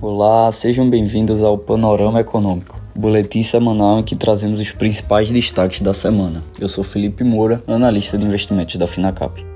Olá, sejam bem-vindos ao Panorama Econômico, boletim semanal em que trazemos os principais destaques da semana. Eu sou Felipe Moura, analista de investimentos da Finacap.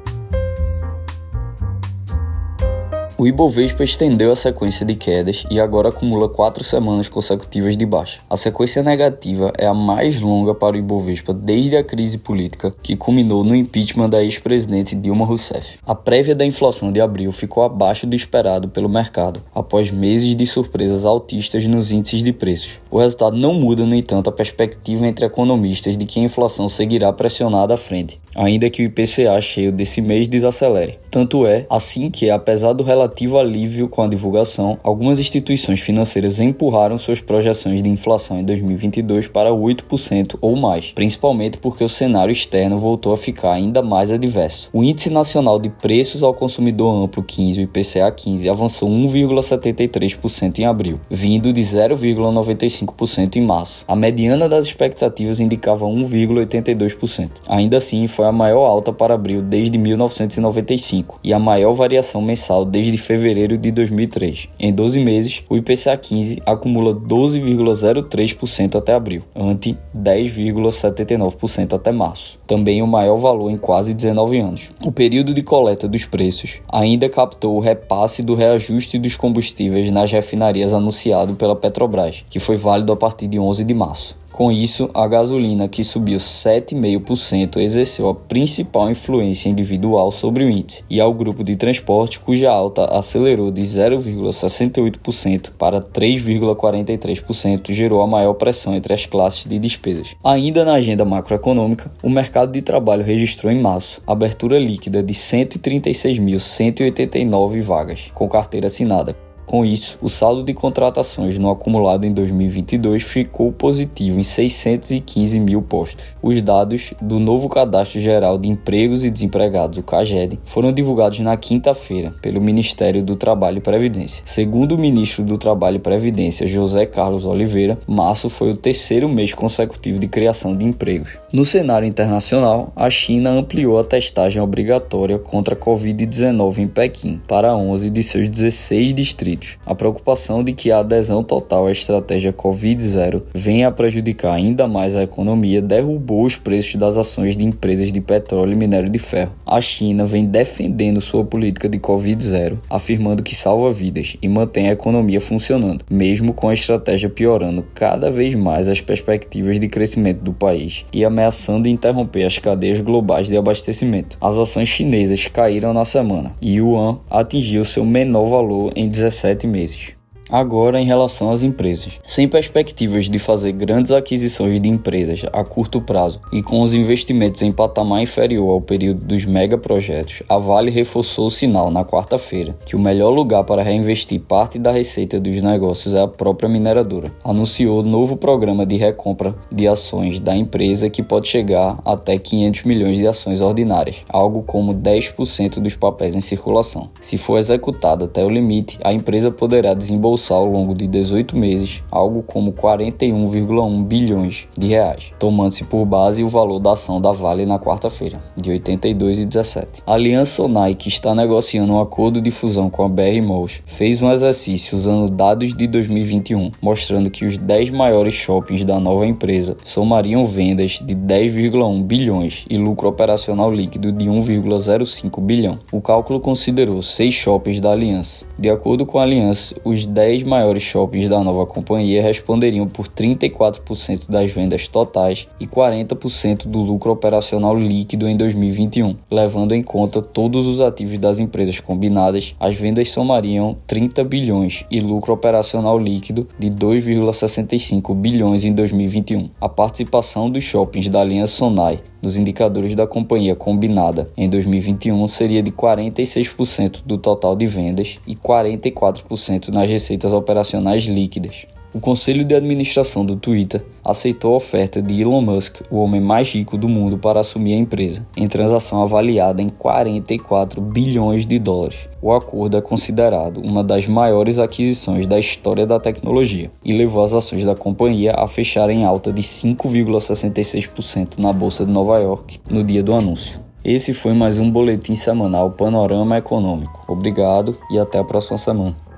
O Ibovespa estendeu a sequência de quedas e agora acumula quatro semanas consecutivas de baixa. A sequência negativa é a mais longa para o Ibovespa desde a crise política que culminou no impeachment da ex-presidente Dilma Rousseff. A prévia da inflação de abril ficou abaixo do esperado pelo mercado, após meses de surpresas altistas nos índices de preços. O resultado não muda, no entanto, a perspectiva entre economistas de que a inflação seguirá pressionada à frente, ainda que o IPCA cheio desse mês desacelere. Tanto é assim que, apesar do relativo alívio com a divulgação, algumas instituições financeiras empurraram suas projeções de inflação em 2022 para 8% ou mais, principalmente porque o cenário externo voltou a ficar ainda mais adverso. O Índice Nacional de Preços ao Consumidor Amplo 15, o IPCA 15, avançou 1,73% em abril, vindo de 0,95% em março. A mediana das expectativas indicava 1,82%. Ainda assim, foi a maior alta para abril desde 1995 e a maior variação mensal desde fevereiro de 2003. Em 12 meses, o IPCA 15 acumula 12,03% até abril, ante 10,79% até março, também o maior valor em quase 19 anos. O período de coleta dos preços ainda captou o repasse do reajuste dos combustíveis nas refinarias anunciado pela Petrobras, que foi válido a partir de 11 de março. Com isso, a gasolina, que subiu 7,5%, exerceu a principal influência individual sobre o índice, e ao grupo de transporte, cuja alta acelerou de 0,68% para 3,43%, gerou a maior pressão entre as classes de despesas. Ainda na agenda macroeconômica, o mercado de trabalho registrou em março abertura líquida de 136.189 vagas, com carteira assinada, com isso, o saldo de contratações no acumulado em 2022 ficou positivo em 615 mil postos. Os dados do novo Cadastro Geral de Empregos e Desempregados, o CAGED, foram divulgados na quinta-feira pelo Ministério do Trabalho e Previdência. Segundo o ministro do Trabalho e Previdência, José Carlos Oliveira, março foi o terceiro mês consecutivo de criação de empregos. No cenário internacional, a China ampliou a testagem obrigatória contra a Covid-19 em Pequim para 11 de seus 16 distritos a preocupação de que a adesão total à estratégia Covid-0 venha a prejudicar ainda mais a economia derrubou os preços das ações de empresas de petróleo e minério de ferro. A China vem defendendo sua política de Covid-0, afirmando que salva vidas e mantém a economia funcionando, mesmo com a estratégia piorando cada vez mais as perspectivas de crescimento do país e ameaçando interromper as cadeias globais de abastecimento. As ações chinesas caíram na semana e yuan atingiu seu menor valor em 17 sete meses. Agora, em relação às empresas. Sem perspectivas de fazer grandes aquisições de empresas a curto prazo e com os investimentos em patamar inferior ao período dos megaprojetos, a Vale reforçou o sinal na quarta-feira que o melhor lugar para reinvestir parte da receita dos negócios é a própria mineradora. Anunciou novo programa de recompra de ações da empresa que pode chegar até 500 milhões de ações ordinárias, algo como 10% dos papéis em circulação. Se for executado até o limite, a empresa poderá desembolsar ao longo de 18 meses algo como 41,1 bilhões de reais, tomando-se por base o valor da ação da Vale na quarta-feira, de 82,17. A Aliança Sonai, que está negociando um acordo de fusão com a BR Malls, fez um exercício usando dados de 2021, mostrando que os 10 maiores shoppings da nova empresa somariam vendas de 10,1 bilhões e lucro operacional líquido de 1,05 bilhão. O cálculo considerou seis shoppings da Aliança. De acordo com a Aliança, os 10 10 maiores shoppings da nova companhia responderiam por 34% das vendas totais e 40% do lucro operacional líquido em 2021. Levando em conta todos os ativos das empresas combinadas, as vendas somariam 30 bilhões e lucro operacional líquido de 2,65 bilhões em 2021. A participação dos shoppings da linha Sonai nos indicadores da companhia combinada em 2021 seria de 46% do total de vendas e 44% nas receitas operacionais líquidas. O conselho de administração do Twitter aceitou a oferta de Elon Musk, o homem mais rico do mundo, para assumir a empresa, em transação avaliada em 44 bilhões de dólares. O acordo é considerado uma das maiores aquisições da história da tecnologia e levou as ações da companhia a fecharem em alta de 5,66% na bolsa de Nova York no dia do anúncio. Esse foi mais um boletim semanal Panorama Econômico. Obrigado e até a próxima semana.